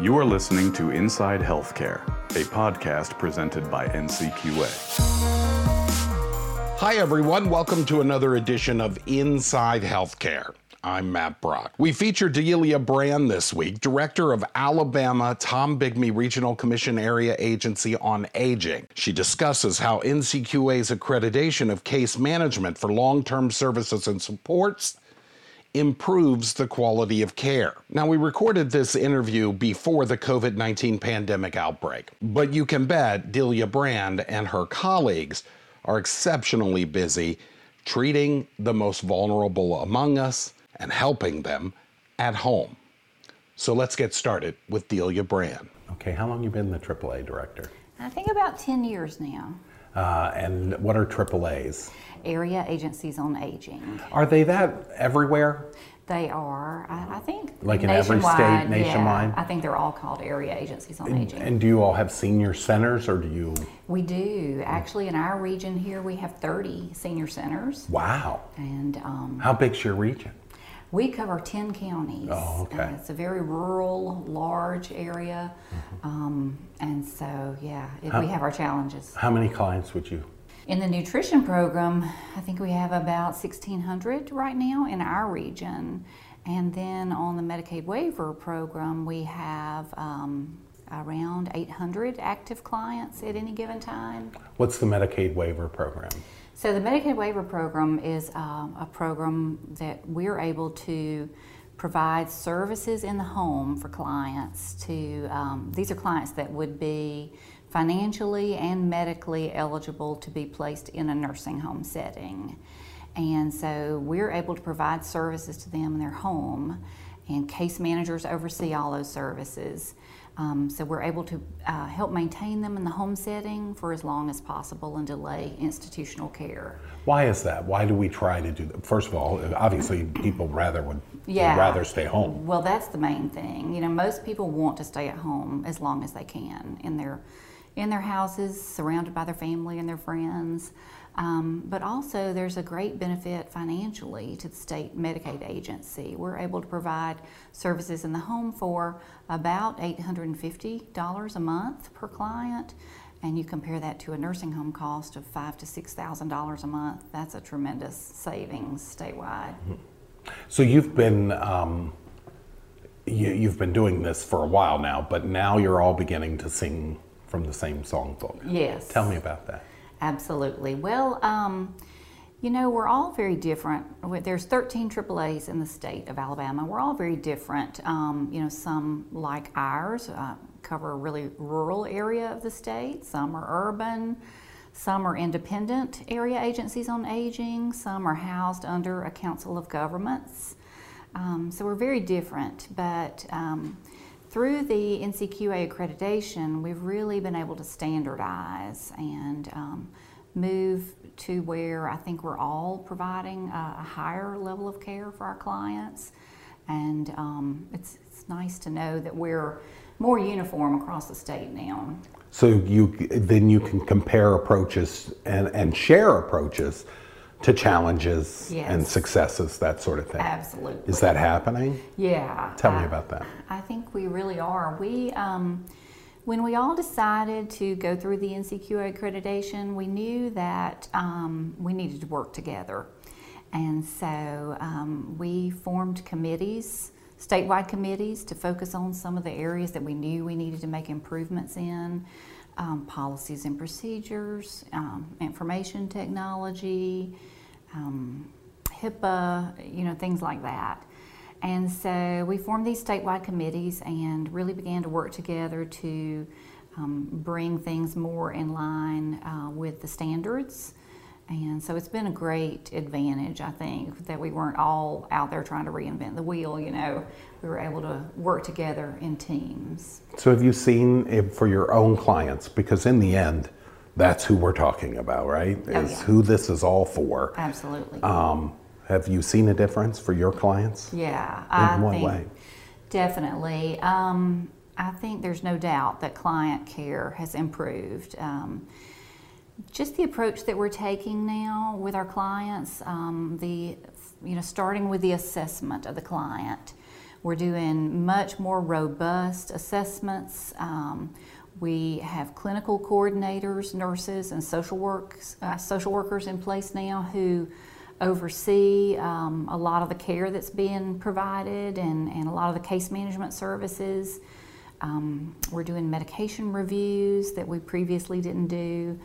You are listening to Inside Healthcare, a podcast presented by NCQA. Hi, everyone. Welcome to another edition of Inside Healthcare. I'm Matt Brock. We feature Delia Brand this week, Director of Alabama Tombigbee Regional Commission Area Agency on Aging. She discusses how NCQA's accreditation of case management for long term services and supports improves the quality of care. Now, we recorded this interview before the COVID 19 pandemic outbreak, but you can bet Delia Brand and her colleagues are exceptionally busy treating the most vulnerable among us and helping them at home. So let's get started with Delia Brand. Okay, how long you been the AAA director? I think about 10 years now. Uh, and what are AAAs? Area Agencies on Aging. Are they that everywhere? They are, I, I think, Like in every state nationwide? Yeah, I think they're all called Area Agencies on Aging. And do you all have senior centers or do you? we do. Actually, in our region here, we have 30 senior centers. Wow. And um, How big's your region? We cover 10 counties. Oh, okay. Uh, it's a very rural, large area. Mm-hmm. Um, and so, yeah, it, How- we have our challenges. How many clients would you? In the nutrition program, I think we have about 1,600 right now in our region. And then on the Medicaid waiver program, we have um, around 800 active clients at any given time. What's the Medicaid waiver program? So the Medicaid waiver program is um, a program that we're able to provide services in the home for clients. To um, these are clients that would be financially and medically eligible to be placed in a nursing home setting, and so we're able to provide services to them in their home, and case managers oversee all those services. Um, so we're able to uh, help maintain them in the home setting for as long as possible and delay institutional care. Why is that? Why do we try to do that? First of all, obviously people rather would, would Yeah. rather stay home. Well, that's the main thing. You know, most people want to stay at home as long as they can in their in their houses, surrounded by their family and their friends. Um, but also, there's a great benefit financially to the state Medicaid agency. We're able to provide services in the home for about $850 a month per client. And you compare that to a nursing home cost of five to six thousand dollars a month. That's a tremendous savings statewide. So you've been um, you, you've been doing this for a while now, but now you're all beginning to sing from the same songbook. Yes. Tell me about that. Absolutely. Well, um, you know, we're all very different. There's 13 AAAs in the state of Alabama. We're all very different. Um, you know, some like ours uh, cover a really rural area of the state. Some are urban. Some are independent area agencies on aging. Some are housed under a council of governments. Um, so we're very different, but um, through the NCQA accreditation, we've really been able to standardize and um, move to where I think we're all providing a, a higher level of care for our clients. And um, it's, it's nice to know that we're more uniform across the state now. So you then you can compare approaches and, and share approaches to challenges and successes, that sort of thing. Absolutely. Is that happening? Yeah. Tell me about that. I think we really are. We, um, when we all decided to go through the NCQA accreditation, we knew that um, we needed to work together. And so um, we formed committees, statewide committees, to focus on some of the areas that we knew we needed to make improvements in um, policies and procedures, um, information technology, um, HIPAA, you know, things like that. And so we formed these statewide committees and really began to work together to um, bring things more in line uh, with the standards. And so it's been a great advantage, I think, that we weren't all out there trying to reinvent the wheel. You know, we were able to work together in teams. So have you seen it for your own clients? Because in the end, that's who we're talking about, right? Oh, Is yeah. who this is all for. Absolutely. Um, have you seen a difference for your clients? Yeah, I In what think way? definitely. Um, I think there's no doubt that client care has improved. Um, just the approach that we're taking now with our clients, um, the you know starting with the assessment of the client. We're doing much more robust assessments. Um, we have clinical coordinators, nurses, and social works, uh, social workers in place now who oversee um, a lot of the care that's being provided and, and a lot of the case management services. Um, we're doing medication reviews that we previously didn't do.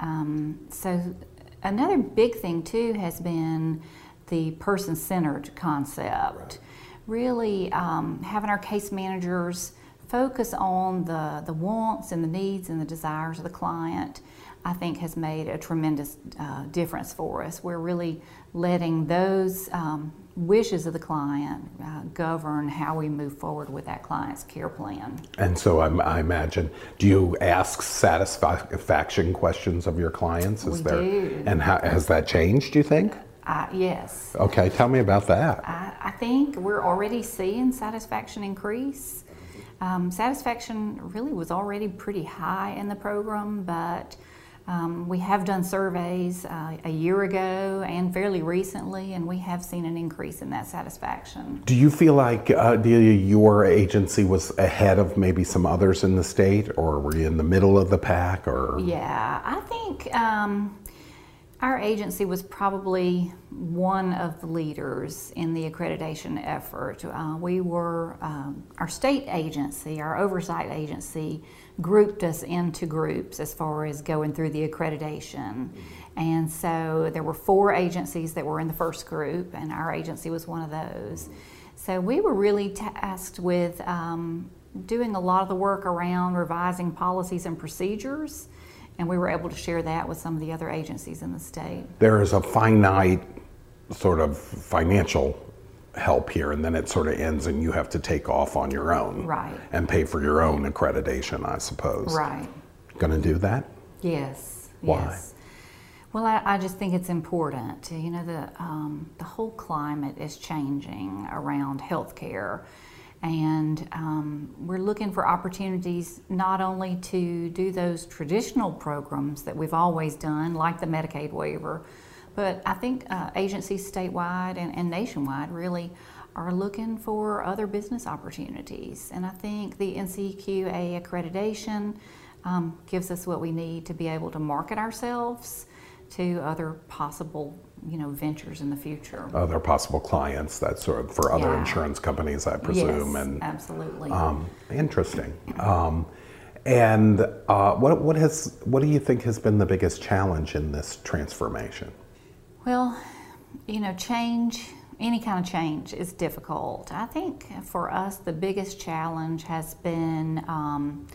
Um, so, another big thing too has been the person centered concept. Right. Really um, having our case managers focus on the, the wants and the needs and the desires of the client I think has made a tremendous uh, difference for us. We're really letting those um, wishes of the client uh, govern how we move forward with that client's care plan. And so I, I imagine, do you ask satisfaction questions of your clients? Is we there, do. And how, has that changed, do you think? Uh, yes. Okay, tell me about that. I, I think we're already seeing satisfaction increase. Um, satisfaction really was already pretty high in the program, but um, we have done surveys uh, a year ago and fairly recently, and we have seen an increase in that satisfaction. Do you feel like uh, your agency was ahead of maybe some others in the state, or were you in the middle of the pack? Or yeah, I think um, our agency was probably one of the leaders in the accreditation effort. Uh, we were um, our state agency, our oversight agency grouped us into groups as far as going through the accreditation. And so there were four agencies that were in the first group, and our agency was one of those. So we were really tasked with um, doing a lot of the work around revising policies and procedures, and we were able to share that with some of the other agencies in the state. There is a finite sort of financial help here and then it sort of ends and you have to take off on your own. Right. And pay for your own accreditation i suppose. Right. Going to do that? Yes. Why? Yes. well I, I, just think it's important you know the um, the whole climate is changing around healthcare and um, we're looking for opportunities not only to do those traditional programs that we've always done like the medicaid waiver but I think uh, agencies statewide and, and nationwide really are looking for other business opportunities. And I think the NCQA accreditation um, gives us what we need to be able to market ourselves to other possible you know ventures in the future other possible clients that sort of for other yeah. insurance companies i presume yes, and absolutely um, interesting um, and uh, what, what has what do you think has been the biggest challenge in this transformation well, you know, change, any kind of change is difficult. I think for us, the biggest challenge has been um,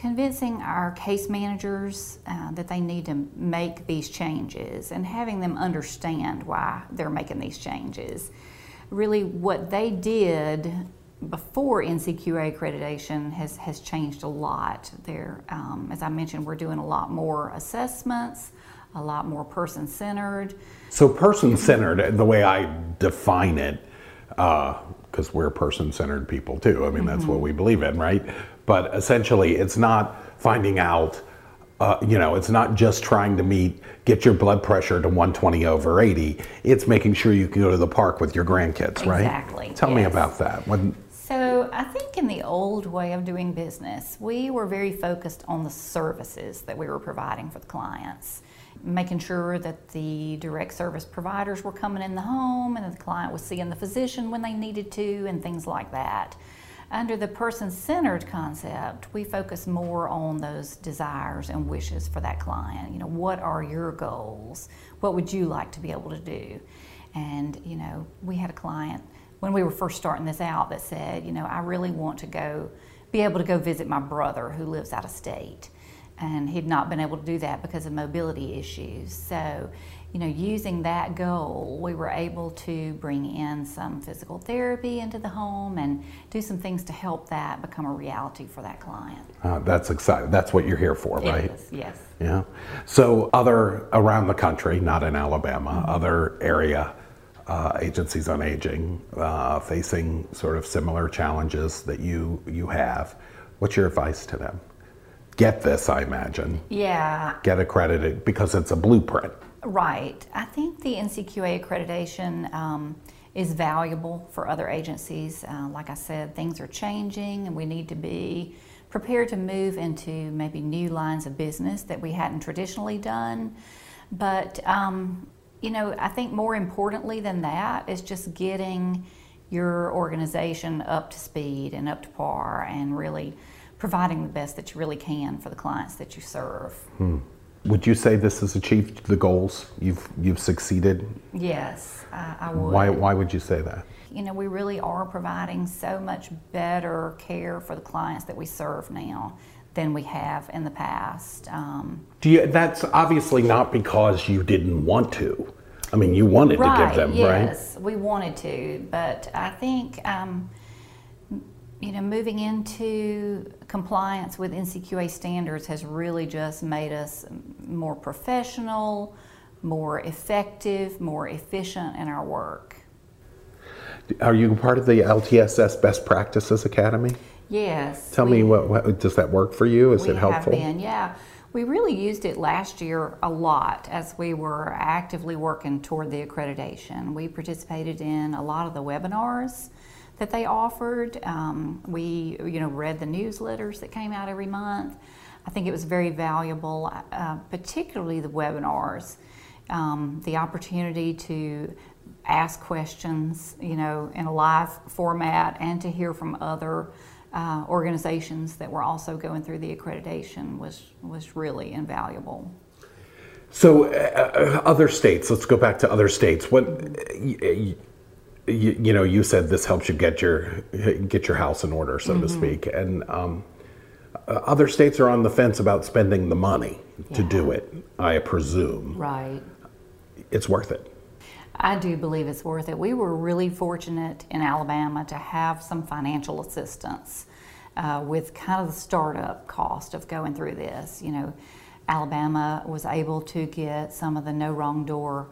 convincing our case managers uh, that they need to make these changes and having them understand why they're making these changes. Really, what they did before NCQA accreditation has, has changed a lot. There, um, as I mentioned, we're doing a lot more assessments a lot more person centered. So, person centered, the way I define it, because uh, we're person centered people too, I mean, mm-hmm. that's what we believe in, right? But essentially, it's not finding out. Uh, you know, it's not just trying to meet, get your blood pressure to 120 over 80. It's making sure you can go to the park with your grandkids, right? Exactly. Tell yes. me about that. When, so, I think in the old way of doing business, we were very focused on the services that we were providing for the clients making sure that the direct service providers were coming in the home and that the client was seeing the physician when they needed to and things like that. Under the person centered concept, we focus more on those desires and wishes for that client. You know, what are your goals? What would you like to be able to do? And, you know, we had a client when we were first starting this out that said, you know, I really want to go, be able to go visit my brother who lives out of state and he'd not been able to do that because of mobility issues. So, you know, using that goal, we were able to bring in some physical therapy into the home and do some things to help that become a reality for that client. Uh, that's exciting. That's what you're here for, right? Is, yes. Yeah. So, other around the country, not in Alabama, mm-hmm. other area uh, agencies on aging uh, facing sort of similar challenges that you you have. What's your advice to them? Get this, I imagine. Yeah. Get accredited because it's a blueprint. Right. I think the NCQA accreditation um, is valuable for other agencies. Uh, like I said, things are changing and we need to be prepared to move into maybe new lines of business that we hadn't traditionally done. But, um, you know, I think more importantly than that is just getting your organization up to speed and up to par and really providing the best that you really can for the clients that you serve. Hmm. Would you say this has achieved the goals? You've you've succeeded. Yes, I, I would. Why why would you say that? You know, we really are providing so much better care for the clients that we serve now than we have in the past. Um, Do you? That's obviously not because you didn't want to. I mean, you wanted right, to give them, yes, right? Yes, we wanted to, but I think. Um, you know, moving into compliance with NCQA standards has really just made us more professional, more effective, more efficient in our work. Are you part of the LTSS Best Practices Academy? Yes. Tell we, me what, what, does that work for you? Is it helpful? We have been, yeah. We really used it last year a lot as we were actively working toward the accreditation. We participated in a lot of the webinars that they offered. Um, we, you know, read the newsletters that came out every month. I think it was very valuable, uh, particularly the webinars, um, the opportunity to ask questions, you know, in a live format, and to hear from other uh, organizations that were also going through the accreditation was was really invaluable. So, uh, other states. Let's go back to other states. What you, you, know, you said this helps you get your get your house in order, so mm-hmm. to speak, and um, uh, other states are on the fence about spending the money yeah. to do it. I presume. Right. It's worth it. I do believe it's worth it. We were really fortunate in Alabama to have some financial assistance uh, with kind of the startup cost of going through this. You know, Alabama was able to get some of the no wrong door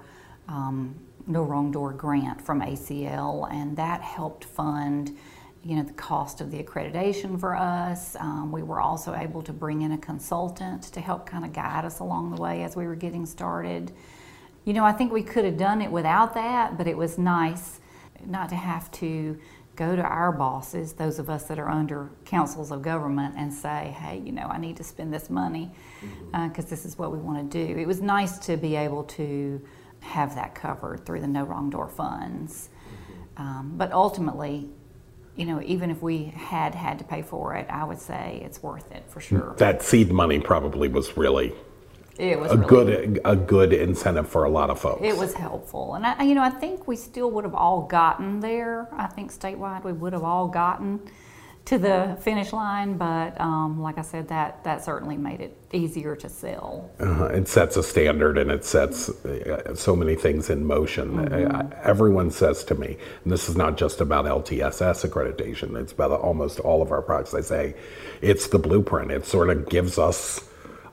um, no Wrong Door grant from ACL, and that helped fund you know the cost of the accreditation for us. Um, we were also able to bring in a consultant to help kind of guide us along the way as we were getting started. You know, I think we could have done it without that, but it was nice not to have to go to our bosses, those of us that are under councils of government, and say, hey, you know, I need to spend this money because mm-hmm. uh, this is what we want to do. It was nice to be able to have that covered through the No Wrong Door funds. Um, but ultimately, you know, even if we had had to pay for it, I would say it's worth it for sure. That seed money probably was really it was a really, good a good incentive for a lot of folks. It was helpful, and I, you know, I think we still would have all gotten there. I think statewide we would have all gotten to the finish line, but um, like I said, that that certainly made it easier to sell. Uh, it sets a standard and it sets uh, so many things in motion. Mm-hmm. I, everyone says to me, and this is not just about LTSS accreditation; it's about almost all of our products. They say it's the blueprint. It sort of gives us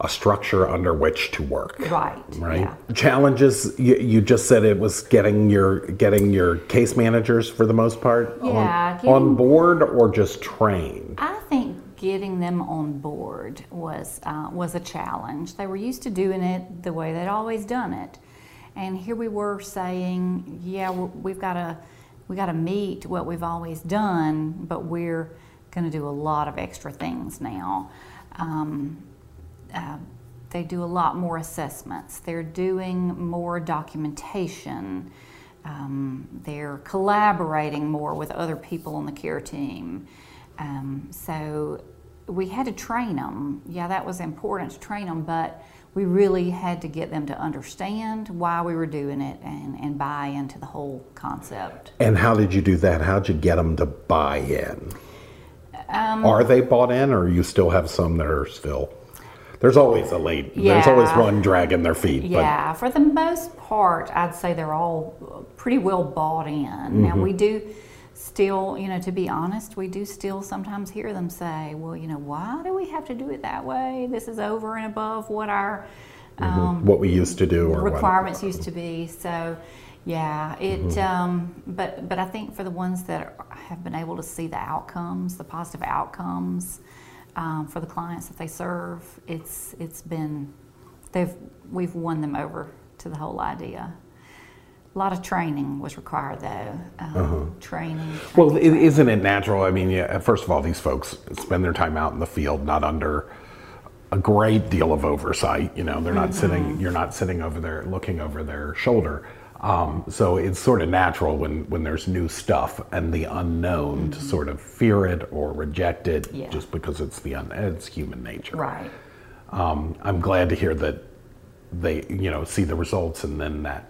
a structure under which to work. Right. Right. Yeah. Challenges. You, you, just said it was getting your getting your case managers for the most part yeah, on, getting, on board or just trained. I think getting them on board was uh, was a challenge. They were used to doing it the way they'd always done it, and here we were saying, "Yeah, we've got to we got to meet what we've always done, but we're going to do a lot of extra things now." Um, uh, they do a lot more assessments. They're doing more documentation. Um, they're collaborating more with other people on the care team. Um, so we had to train them. Yeah, that was important to train them, but we really had to get them to understand why we were doing it and, and buy into the whole concept. And how did you do that? How did you get them to buy in? Um, are they bought in, or you still have some that are still? There's always a late. Yeah. There's always one dragging their feet. Yeah, but. for the most part, I'd say they're all pretty well bought in. Mm-hmm. Now we do still, you know, to be honest, we do still sometimes hear them say, "Well, you know, why do we have to do it that way? This is over and above what our mm-hmm. um, what we used to do or requirements what. used to be." So. Yeah, it. Mm-hmm. Um, but but I think for the ones that have been able to see the outcomes, the positive outcomes, um, for the clients that they serve, it's it's been they've we've won them over to the whole idea. A lot of training was required, though. Um, Training. Well, training, is isn't it natural? I mean, yeah, first of all, these folks spend their time out in the field, not under a great deal of oversight. You know, they're not sitting. You're not sitting over there looking over their shoulder. Um, so it's sort of natural when when there's new stuff and the unknown to sort of fear it or reject it, Yeah. just because it's the un- it's human nature. Right. um, I'm glad to hear that they, you know, see the results and then that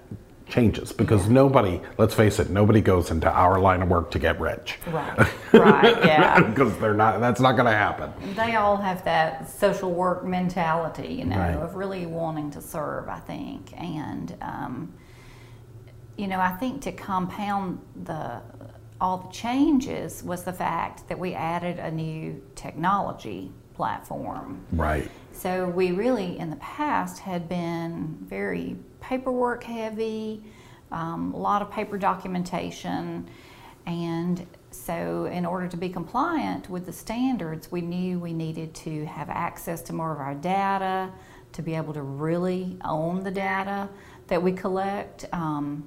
changes because nobody, let's face it, nobody goes into our line of work to get rich Right. Right. Yeah. because they're not. That's not going to happen. they all have that social work mentality, you know, Right. of really wanting to serve, I think. And, um, you know, I think to compound the all the changes was the fact that we added a new technology platform. Right. So we really, in the past, had been very paperwork heavy, um, a lot of paper documentation, and so in order to be compliant with the standards, we knew we needed to have access to more of our data, to be able to really own the data that we collect. Um,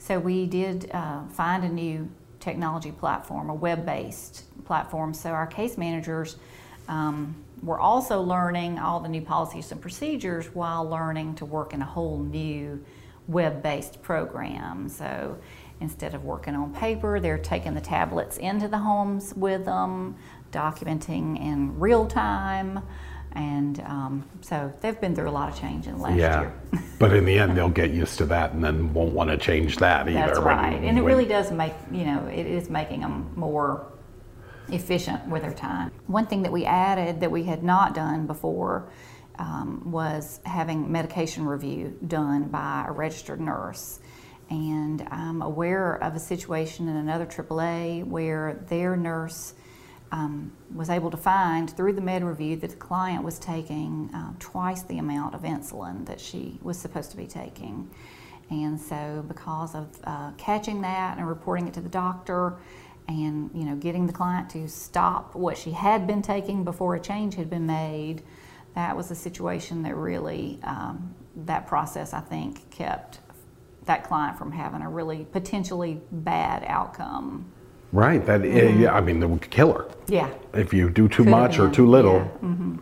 so we did uh, find a new technology platform, a web-based platform. So our case managers um, were also learning all the new policies and procedures while learning to work in a whole new web-based program. So instead of working on paper, they're taking the tablets into the homes with them, documenting in real time. And um, so they've been through a lot of change in the last Yeah. year. but in the end, they'll get used to that and then won't want to change that either. That's when- right. And it when- really does make, you know, it is making them more efficient with their time. One thing that we added that we had not done before um, was having medication review done by a registered nurse. And I'm aware of a situation in another AAA where their nurse um, was able to find through the med review that the client was taking uh, twice the amount of insulin that she was supposed to be taking. And so, because of uh, catching that and reporting it to the doctor, and you know, getting the client to stop what she had been taking before a change had been made, that was a situation that really, um, that process I think kept that client from having a really potentially bad outcome. Right. That. yeah, I mean, the killer. Yeah. if you do too Could much or too little. yeah. Mm-hmm.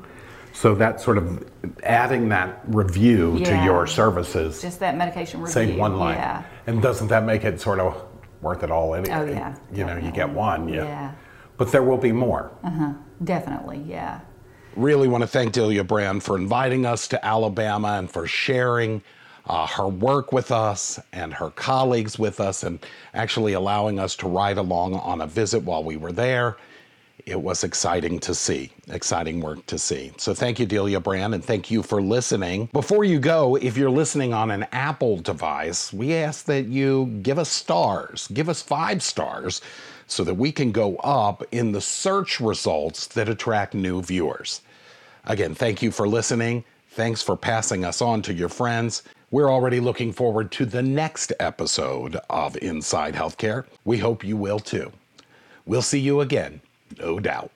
So that sort of adding that review to your services Just that medication review. save one line. Yeah. And doesn't that make it sort of worth it all anyway? Oh, yeah, You know, you get one. Yeah. Yeah. But there will be more. Uh huh. Definitely, yeah. Really want to thank Delia Brand for inviting us to Alabama and for sharing uh, her work with us and her colleagues with us and actually allowing us to ride along on a visit while we were there. It was exciting to see, exciting work to see. So thank you, Delia Brand, and thank you for listening. Before you go, if you're listening on an Apple device, we ask that you give us stars, give us five stars, so that we can go up in the search results that attract new viewers. Again, thank you for listening. Thanks for passing us on to your friends. We're already looking forward to the next episode of Inside Healthcare. We hope you will too. We'll see you again, no doubt.